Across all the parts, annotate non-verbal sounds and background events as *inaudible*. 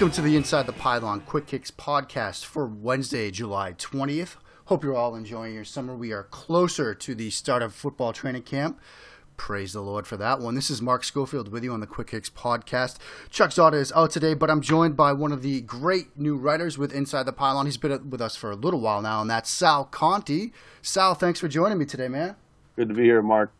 Welcome to the Inside the Pylon Quick Kicks podcast for Wednesday, July 20th. Hope you're all enjoying your summer. We are closer to the start of football training camp. Praise the Lord for that one. This is Mark Schofield with you on the Quick Kicks podcast. Chuck Zodda is out today, but I'm joined by one of the great new writers with Inside the Pylon. He's been with us for a little while now, and that's Sal Conti. Sal, thanks for joining me today, man. Good to be here, Mark.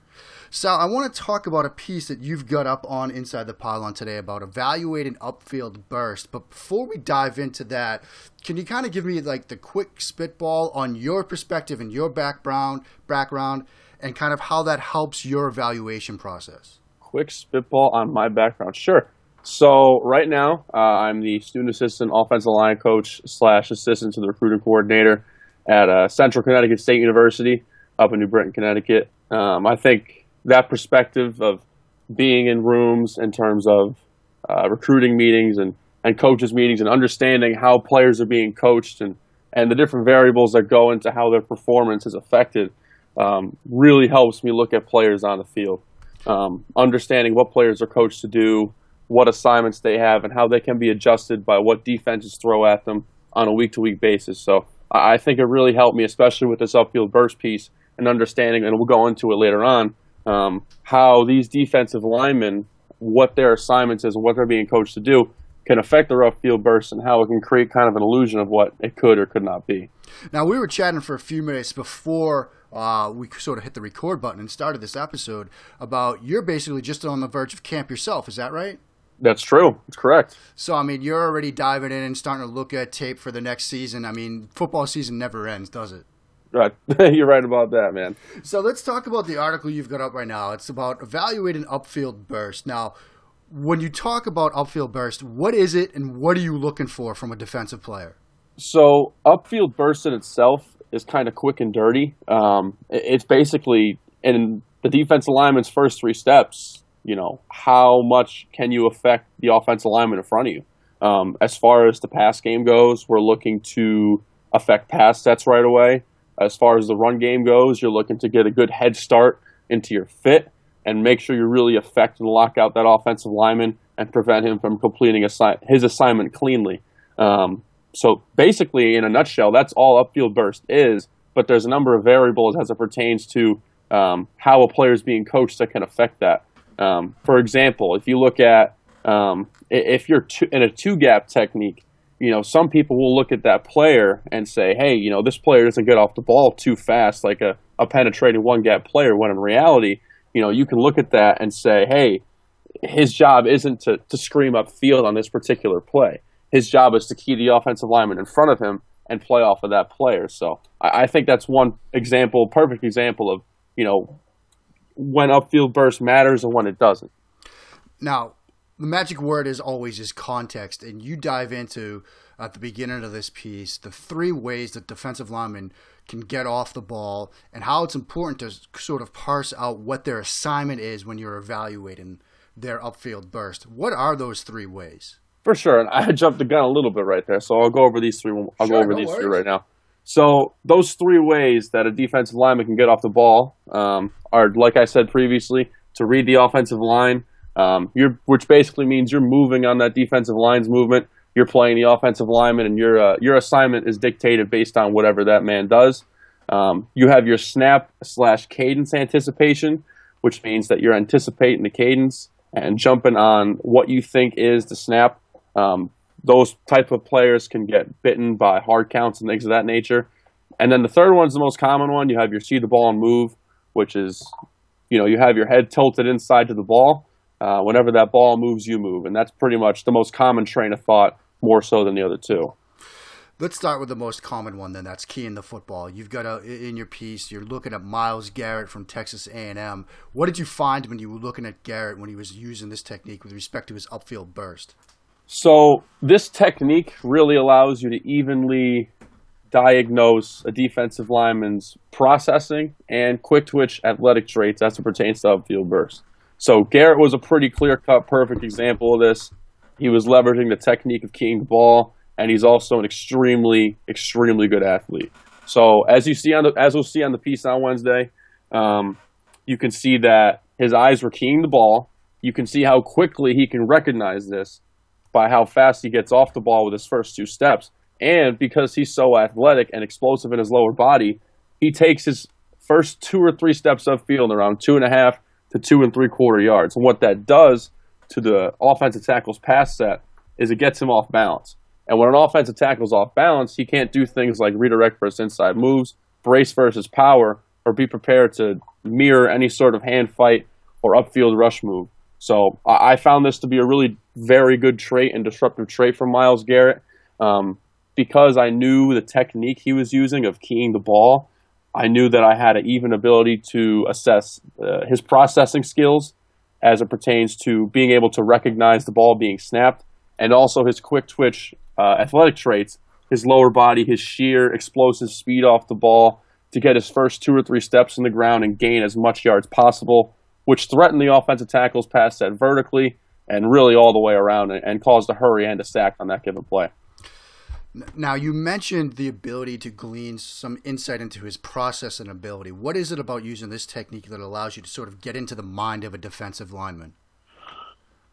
Sal, I want to talk about a piece that you've got up on Inside the Pylon today about evaluating upfield burst. But before we dive into that, can you kind of give me like the quick spitball on your perspective and your background, background, and kind of how that helps your evaluation process? Quick spitball on my background, sure. So right now, uh, I'm the student assistant offensive line coach slash assistant to the recruiting coordinator at uh, Central Connecticut State University up in New Britain, Connecticut. Um, I think that perspective of being in rooms in terms of uh, recruiting meetings and, and coaches meetings and understanding how players are being coached and, and the different variables that go into how their performance is affected um, really helps me look at players on the field. Um, understanding what players are coached to do, what assignments they have, and how they can be adjusted by what defenses throw at them on a week to week basis. So I think it really helped me, especially with this upfield burst piece and understanding, and we'll go into it later on, um, how these defensive linemen, what their assignments is, and what they're being coached to do, can affect the upfield burst and how it can create kind of an illusion of what it could or could not be. Now, we were chatting for a few minutes before uh, we sort of hit the record button and started this episode about you're basically just on the verge of camp yourself. Is that right? That's true. That's correct. So, I mean, you're already diving in and starting to look at tape for the next season. I mean, football season never ends, does it? Right. *laughs* You're right about that, man. So let's talk about the article you've got up right now. It's about evaluating upfield burst. Now, when you talk about upfield burst, what is it and what are you looking for from a defensive player? So, upfield burst in itself is kind of quick and dirty. Um, it's basically in the defensive lineman's first three steps, you know, how much can you affect the offensive lineman in front of you? Um, as far as the pass game goes, we're looking to affect pass sets right away. As far as the run game goes, you're looking to get a good head start into your fit and make sure you really affect and lock out that offensive lineman and prevent him from completing assi- his assignment cleanly. Um, so basically, in a nutshell, that's all upfield burst is. But there's a number of variables as it pertains to um, how a player is being coached that can affect that. Um, for example, if you look at um, if you're two, in a two gap technique, you know, some people will look at that player and say, hey, you know, this player doesn't get off the ball too fast like a, a penetrating one gap player, when in reality, you know, you can look at that and say, hey, his job isn't to, to scream up field on this particular play. His job is to key the offensive lineman in front of him and play off of that player. So I, I think that's one example, perfect example of, you know, when upfield burst matters and when it doesn't. Now, the magic word is always is context, and you dive into at the beginning of this piece the three ways that defensive linemen can get off the ball and how it's important to sort of parse out what their assignment is when you're evaluating their upfield burst. What are those three ways? For sure, and I *laughs* jumped the gun a little bit right there, so I'll go over these three. I'll sure, go over no these worries. three right now. So those three ways that a defensive lineman can get off the ball um, are, like I said previously, to read the offensive line, um, which basically means you're moving on that defensive line's movement. You're playing the offensive lineman, and your uh, your assignment is dictated based on whatever that man does. Um, you have your snap slash cadence anticipation, which means that you're anticipating the cadence and jumping on what you think is the snap. Um, those type of players can get bitten by hard counts and things of that nature. And then the third one is the most common one. You have your see the ball and move, which is, you know, you have your head tilted inside to the ball uh, whenever that ball moves, you move, and that's pretty much the most common train of thought, more so than the other two. Let's start with the most common one. Then that's key in the football. You've got a, in your piece. You're looking at Myles Garrett from Texas A&M. What did you find when you were looking at Garrett when he was using this technique with respect to his upfield burst? So this technique really allows you to evenly diagnose a defensive lineman's processing and quick twitch athletic traits as it pertains to upfield burst. So Garrett was a pretty clear cut, perfect example of this. He was leveraging the technique of keying the ball, and he's also an extremely, extremely good athlete. So as you see on the as we'll see on the piece on Wednesday, um, you can see that his eyes were keying the ball. You can see how quickly he can recognize this, by how fast he gets off the ball with his first two steps. And because he's so athletic and explosive in his lower body, he takes his first two or three steps upfield around two and a half to two and three quarter yards. And what that does to the offensive tackle's pass set is it gets him off balance. And when an offensive tackle's off balance, he can't do things like redirect versus inside moves, brace versus power, or be prepared to mirror any sort of hand fight or upfield rush move. So I found this to be a really very good trait and disruptive trait from Myles Garrett. Um, because I knew the technique he was using of keying the ball, I knew that I had an even ability to assess uh, his processing skills as it pertains to being able to recognize the ball being snapped and also his quick twitch uh, athletic traits, his lower body, his sheer explosive speed off the ball to get his first two or three steps in the ground and gain as much yards possible, which threatened the offensive tackle's pass set vertically and really all the way around and, and caused a hurry and a sack on that given play. Now, you mentioned the ability to glean some insight into his process and ability. What is it about using this technique that allows you to sort of get into the mind of a defensive lineman?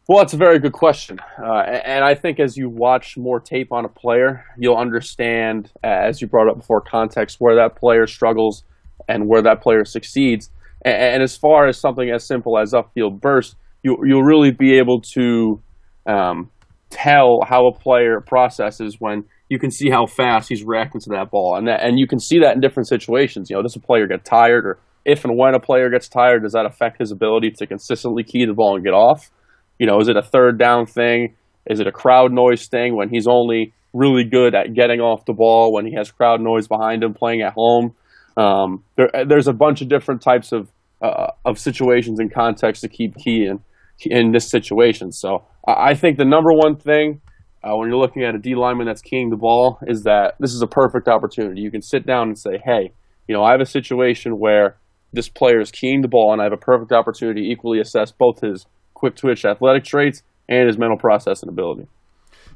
Well, it's a very good question. Uh, and I think as you watch more tape on a player, you'll understand, as you brought up before, context where that player struggles and where that player succeeds. And, as far as something as simple as upfield burst, you, you'll really be able to um, tell how a player processes when you can see how fast he's reacting to that ball. And, that, and you can see that in different situations. You know, does a player get tired? Or if and when a player gets tired, does that affect his ability to consistently key the ball and get off? You know, is it a third down thing? Is it a crowd noise thing when he's only really good at getting off the ball when he has crowd noise behind him playing at home? Um, there, there's a bunch of different types of uh, of situations and context to keep key in in this situation. So I think the number one thing uh, when you're looking at a D lineman that's keying the ball is that this is a perfect opportunity. You can sit down and say, hey, you know, I have a situation where this player is keying the ball, and I have a perfect opportunity to equally assess both his quick twitch athletic traits and his mental processing ability.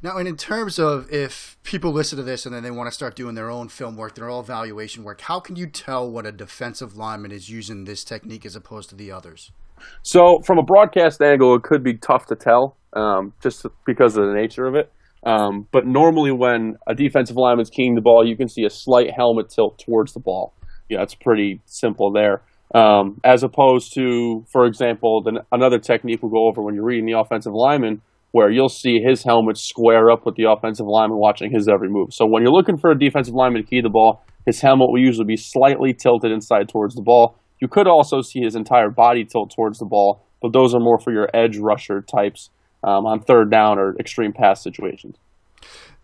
Now, and in terms of if people listen to this and then they want to start doing their own film work, their own evaluation work, how can you tell what a defensive lineman is using this technique as opposed to the others? So, from a broadcast angle, it could be tough to tell um, just because of the nature of it. Um, but normally, when a defensive lineman's keying the ball, you can see a slight helmet tilt towards the ball. Yeah, it's pretty simple there. Um, as opposed to, for example, the, another technique we'll go over when you're reading the offensive lineman, where you'll see his helmet square up with the offensive lineman watching his every move. So when you're looking for a defensive lineman to key the ball, his helmet will usually be slightly tilted inside towards the ball. You could also see his entire body tilt towards the ball, but those are more for your edge rusher types um, on third down or extreme pass situations.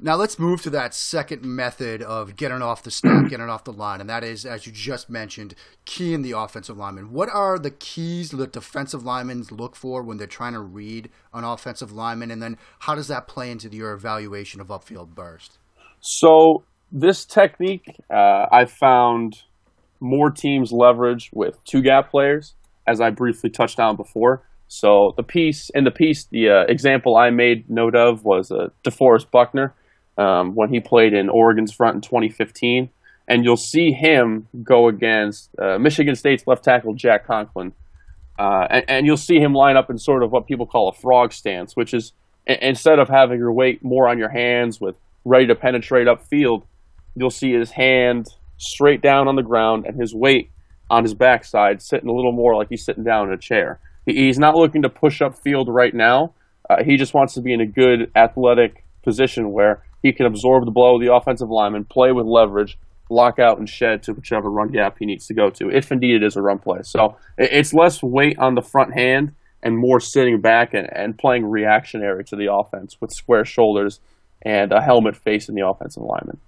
Now let's move to that second method of getting off the snap, *clears throat* getting off the line, and that is, as you just mentioned, keying the offensive lineman. What are the keys that defensive linemen look for when they're trying to read an offensive lineman, and then how does that play into your evaluation of upfield burst? So this technique, uh, I found more teams leverage with two gap players, as I briefly touched on before. So the piece in the piece, the uh, example I made note of was uh, DeForest Buckner um, when he played in Oregon's front in 2015, and you'll see him go against uh, Michigan State's left tackle Jack Conklin, uh, and, and, you'll see him line up in sort of what people call a frog stance, which is instead of having your weight more on your hands with ready to penetrate upfield, you'll see his hand straight down on the ground and his weight on his backside sitting a little more like he's sitting down in a chair. He's not looking to push up field right now. Uh, he just wants to be in a good athletic position where he can absorb the blow of the offensive lineman, play with leverage, lock out and shed to whichever run gap he needs to go to, if indeed it is a run play. So it's less weight on the front hand and more sitting back and, and playing reactionary to the offense with square shoulders and a helmet facing the offensive lineman.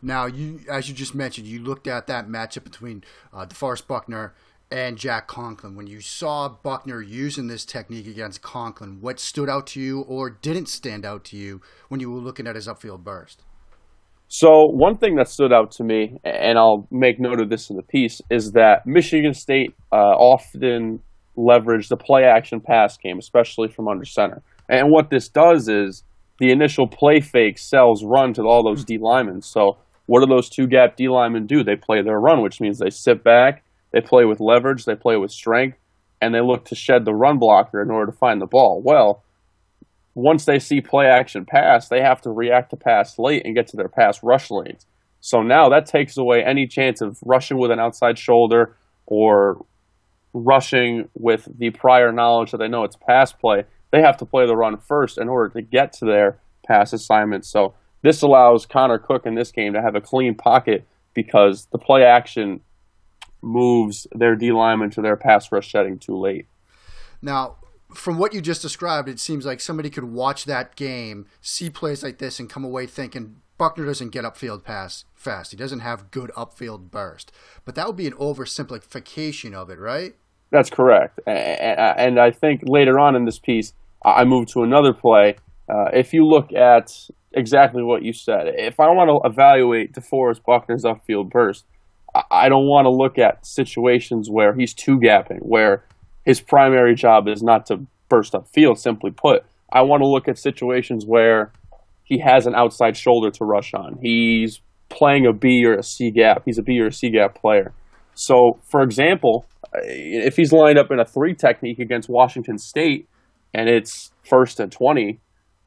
Now, you, as you just mentioned, you looked at that matchup between uh, DeForest Buckner and Jack Conklin. When you saw Buckner using this technique against Conklin, what stood out to you or didn't stand out to you when you were looking at his upfield burst? So, one thing that stood out to me, and I'll make note of this in the piece, is that Michigan State uh, often leveraged the play action pass game, especially from under center. And what this does is the initial play fake sells run to all those D linemen. So, what do those two gap D linemen do? They play their run, which means they sit back they play with leverage, they play with strength, and they look to shed the run blocker in order to find the ball. Well, once they see play action pass, they have to react to pass late and get to their pass rush lanes. So now that takes away any chance of rushing with an outside shoulder or rushing with the prior knowledge that they know it's pass play. They have to play the run first in order to get to their pass assignment. So this allows Connor Cook in this game to have a clean pocket because the play action moves their D lineman to their pass rush setting too late. Now, from what you just described, it seems like somebody could watch that game, see plays like this, and come away thinking Buckner doesn't get upfield pass fast. He doesn't have good upfield burst. But that would be an oversimplification of it, right? That's correct. And I think later on in this piece, I move to another play. Uh, if you look at exactly what you said, if I want to evaluate DeForest Buckner's upfield burst, I don't want to look at situations where he's two gapping, where his primary job is not to burst up field, simply put. I want to look at situations where he has an outside shoulder to rush on. He's playing a B or a C gap. He's a B or a C gap player. So, for example, if he's lined up in a three technique against Washington State and it's first and 20,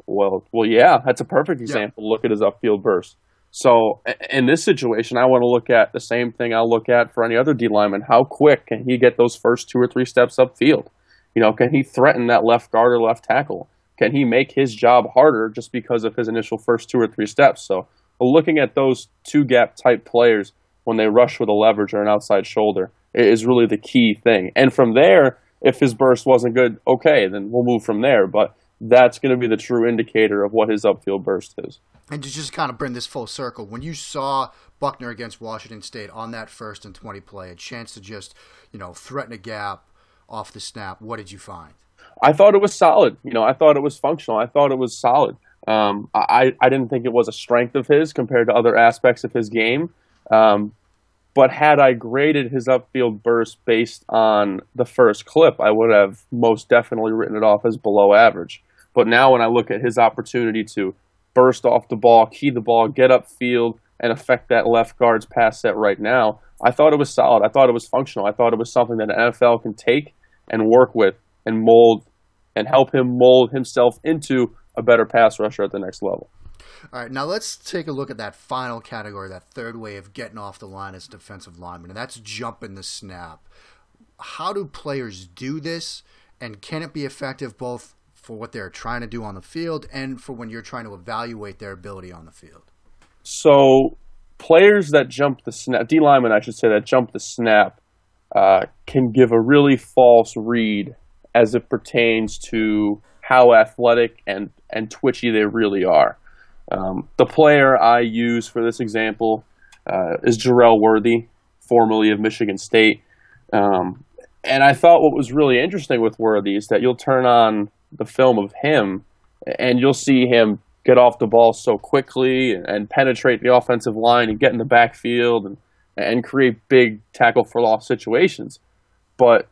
well, well, yeah, that's a perfect example. Yeah. Look at his upfield burst. So in this situation, I want to look at the same thing I'll look at for any other D lineman. How quick can he get those first two or three steps upfield? You know, can he threaten that left guard or left tackle? Can he make his job harder just because of his initial first two or three steps? So looking at those two gap type players when they rush with a leverage or an outside shoulder is really the key thing. And from there, if his burst wasn't good, okay, then we'll move from there. But that's going to be the true indicator of what his upfield burst is. And to just kind of bring this full circle, when you saw Buckner against Washington State on that first and 20 play, a chance to just, you know, threaten a gap off the snap, what did you find? I thought it was solid. You know, I thought it was functional. I thought it was solid. Um, I, I didn't think it was a strength of his compared to other aspects of his game. Um, but had I graded his upfield burst based on the first clip, I would have most definitely written it off as below average. But now when I look at his opportunity to burst off the ball, key the ball, get upfield, and affect that left guard's pass set right now. I thought it was solid. I thought it was functional. I thought it was something that an NFL can take and work with and mold and help him mold himself into a better pass rusher at the next level. All right, now let's take a look at that final category, that third way of getting off the line as defensive lineman, and that's jumping the snap. How do players do this, and can it be effective both for what they're trying to do on the field and for when you're trying to evaluate their ability on the field? So, players that jump the snap, D linemen, I should say, that jump the snap, uh, can give a really false read as it pertains to how athletic and, and twitchy they really are. Um, the player I use for this example uh, is Jerel Worthy, formerly of Michigan State. Um, and I thought what was really interesting with Worthy is that you'll turn on the film of him, and you'll see him get off the ball so quickly and penetrate the offensive line and get in the backfield and and create big tackle for loss situations. But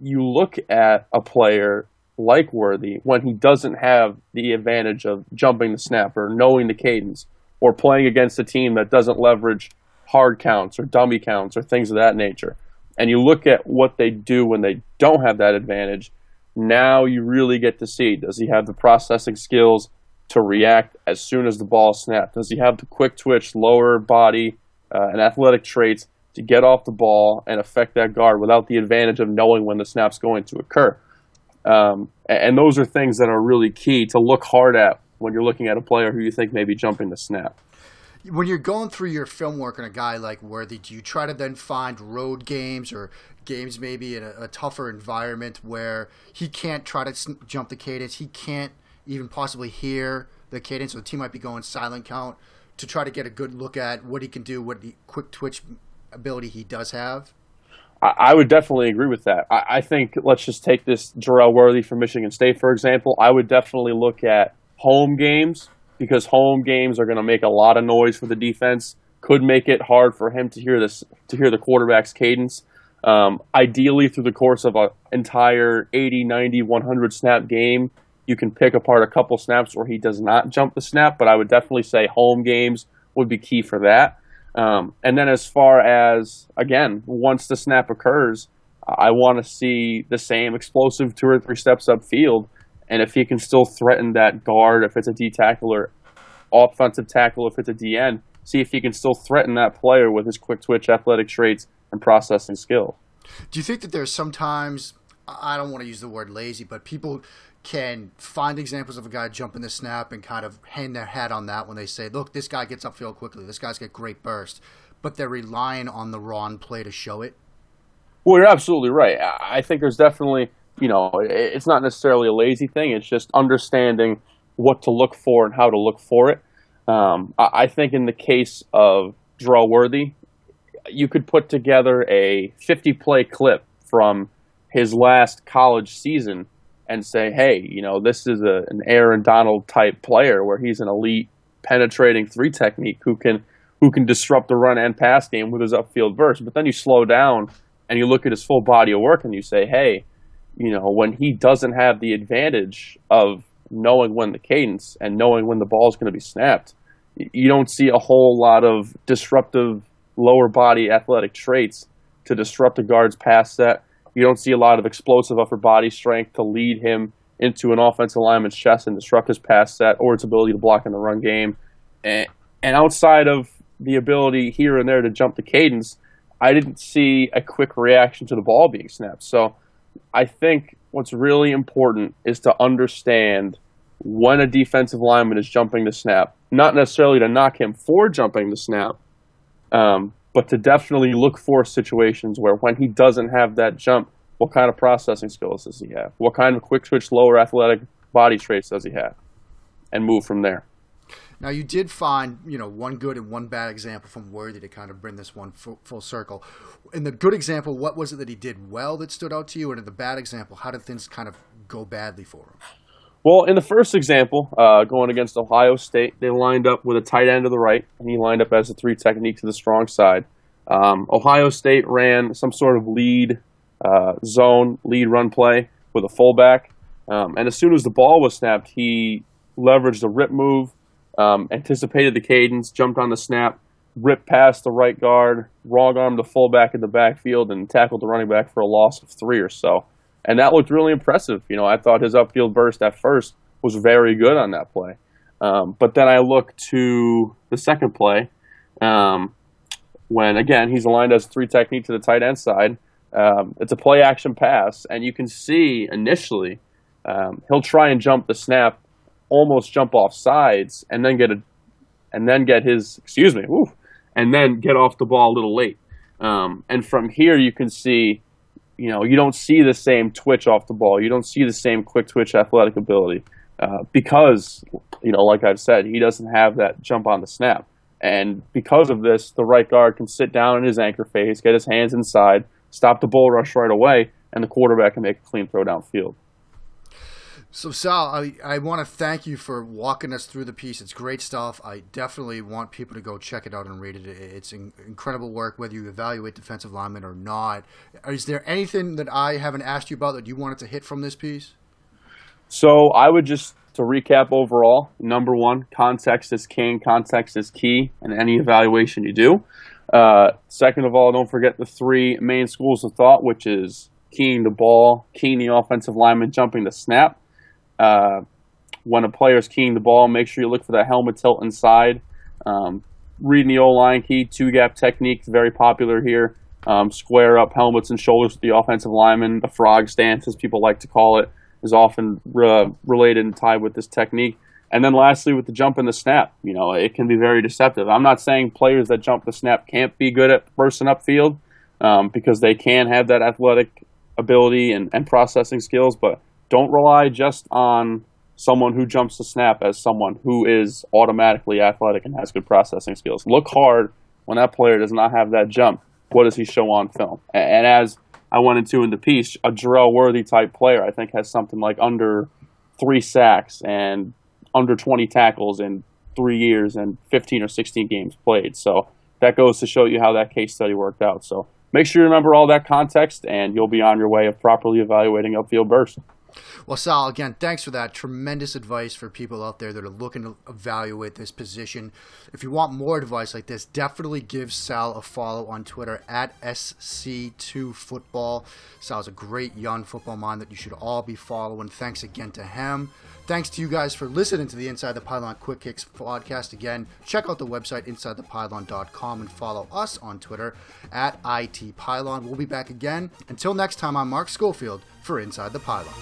you look at a player like Worthy when he doesn't have the advantage of jumping the snap or knowing the cadence or playing against a team that doesn't leverage hard counts or dummy counts or things of that nature. And you look at what they do when they don't have that advantage now you really get to see does he have the processing skills to react as soon as the ball is snapped? Does he have the quick twitch, lower body, uh, and athletic traits to get off the ball and affect that guard without the advantage of knowing when the snap's going to occur? Um, and those are things that are really key to look hard at when you're looking at a player who you think may be jumping the snap when you're going through your film work on a guy like Worthy, do you try to then find road games or games maybe in a, a tougher environment where he can't try to jump the cadence, he can't even possibly hear the cadence, so the team might be going silent count to try to get a good look at what he can do, what the quick twitch ability he does have? I would definitely agree with that. I think let's just take this Jerel Worthy from Michigan State, for example. I would definitely look at home games because home games are going to make a lot of noise for the defense. Could make it hard for him to hear this to hear the quarterback's cadence. Um, ideally, through the course of an entire 80, 90, 100 snap game, you can pick apart a couple snaps where he does not jump the snap. But I would definitely say home games would be key for that. Um, and then as far as again, once the snap occurs, I want to see the same explosive two or three steps upfield and if he can still threaten that guard, if it's a D tackle or offensive tackle, if it's a DE, see if he can still threaten that player with his quick twitch, athletic traits, and processing skill. Do you think that there's sometimes I don't want to use the word lazy, but people can find examples of a guy jumping the snap and kind of hang their hat on that when they say, "Look, this guy gets upfield quickly. This guy's got great burst," but they're relying on the raw play to show it. Well, you're absolutely right. I think there's definitely, you know, it's not necessarily a lazy thing. It's just understanding what to look for and how to look for it. Um, I think in the case of Jerel Worthy, you could put together a 50 play clip from his last college season and say, hey, you know, this is a, an Aaron Donald type player where he's an elite penetrating three technique who can who can disrupt the run and pass game with his upfield burst. But then you slow down and you look at his full body of work and you say, hey, you know, when he doesn't have the advantage of knowing when the cadence and knowing when the ball is going to be snapped, you don't see a whole lot of disruptive lower body athletic traits to disrupt a guard's pass set you don't see a lot of explosive upper body strength to lead him into an offensive lineman's chest and disrupt his pass set or its ability to block in the run game. And, and outside of the ability here and there to jump the cadence, I didn't see a quick reaction to the ball being snapped. So I think what's really important is to understand when a defensive lineman is jumping the snap, not necessarily to knock him for jumping the snap, um, but to definitely look for situations where when he doesn't have that jump, what kind of processing skills does he have? What kind of quick twitch, lower athletic body traits does he have? And move from there. Now you did find, you know, one good and one bad example from Worthy to kind of bring this one full, full, circle. In the good example, what was it that he did well that stood out to you, and in the bad example, how did things kind of go badly for him? Well, in the first example, uh, going against Ohio State, they lined up with a tight end to the right, and he lined up as a three technique to the strong side. Um, Ohio State ran some sort of lead uh, zone, lead run play with a fullback, um, and as soon as the ball was snapped, he leveraged a rip move, um, anticipated the cadence, jumped on the snap, ripped past the right guard, wrong arm the fullback in the backfield, and tackled the running back for a loss of three or so and that looked really impressive. You know, I thought his upfield burst at first was very good on that play, um, but then I look to the second play um, when again he's aligned as three technique to the tight end side. Um, it's a play action pass, and you can see initially um, he'll try and jump the snap, almost jump off sides, and then get a, and then get his excuse me, woo, and then get off the ball a little late. Um, and from here you can see you know, you don't see the same twitch off the ball. You don't see the same quick twitch athletic ability uh, because, you know, like I've said, he doesn't have that jump on the snap. And because of this, the right guard can sit down in his anchor phase, get his hands inside, stop the bull rush right away, and the quarterback can make a clean throw downfield. So Sal, I, I want to thank you for walking us through the piece. It's great stuff. I definitely want people to go check it out and read it. It's in, incredible work, whether you evaluate defensive linemen or not. Is there anything that I haven't asked you about that you wanted to hit from this piece? So I would just to recap overall. Number one, context is king. Context is key in any evaluation you do. Uh, second of all, don't forget the three main schools of thought, which is keying the ball, keying the offensive lineman, jumping the snap uh, when a player is keying the ball, make sure you look for that helmet tilt inside. Um, reading the O line key, two gap technique, is very popular here. Um, square up helmets and shoulders with the offensive lineman. The frog stance, as people like to call it, is often uh, related and tied with this technique. And then lastly, with the jump and the snap, you know, it can be very deceptive. I'm not saying players that jump the snap can't be good at bursting upfield um, because they can have that athletic ability and, and processing skills, but don't rely just on someone who jumps the snap as someone who is automatically athletic and has good processing skills. Look hard when that player does not have that jump. What does he show on film? And as I went into in the piece, a Jerel Worthy type player, I think, has something like under three sacks and under 20 tackles in three years and 15 or 16 games played. So that goes to show you how that case study worked out. So make sure you remember all that context, and you'll be on your way of properly evaluating upfield burst. Well, Sal, again, thanks for that tremendous advice for people out there that are looking to evaluate this position. If you want more advice like this, definitely give Sal a follow on Twitter at SC2Football. Sal's a great young football mind that you should all be following. Thanks again to him. Thanks to you guys for listening to the Inside the Pylon Quick Kicks podcast. Again, check out the website insidethepylon.com and follow us on Twitter at ITPylon. We'll be back again. Until next time, I'm Mark Schofield for Inside the Pylon.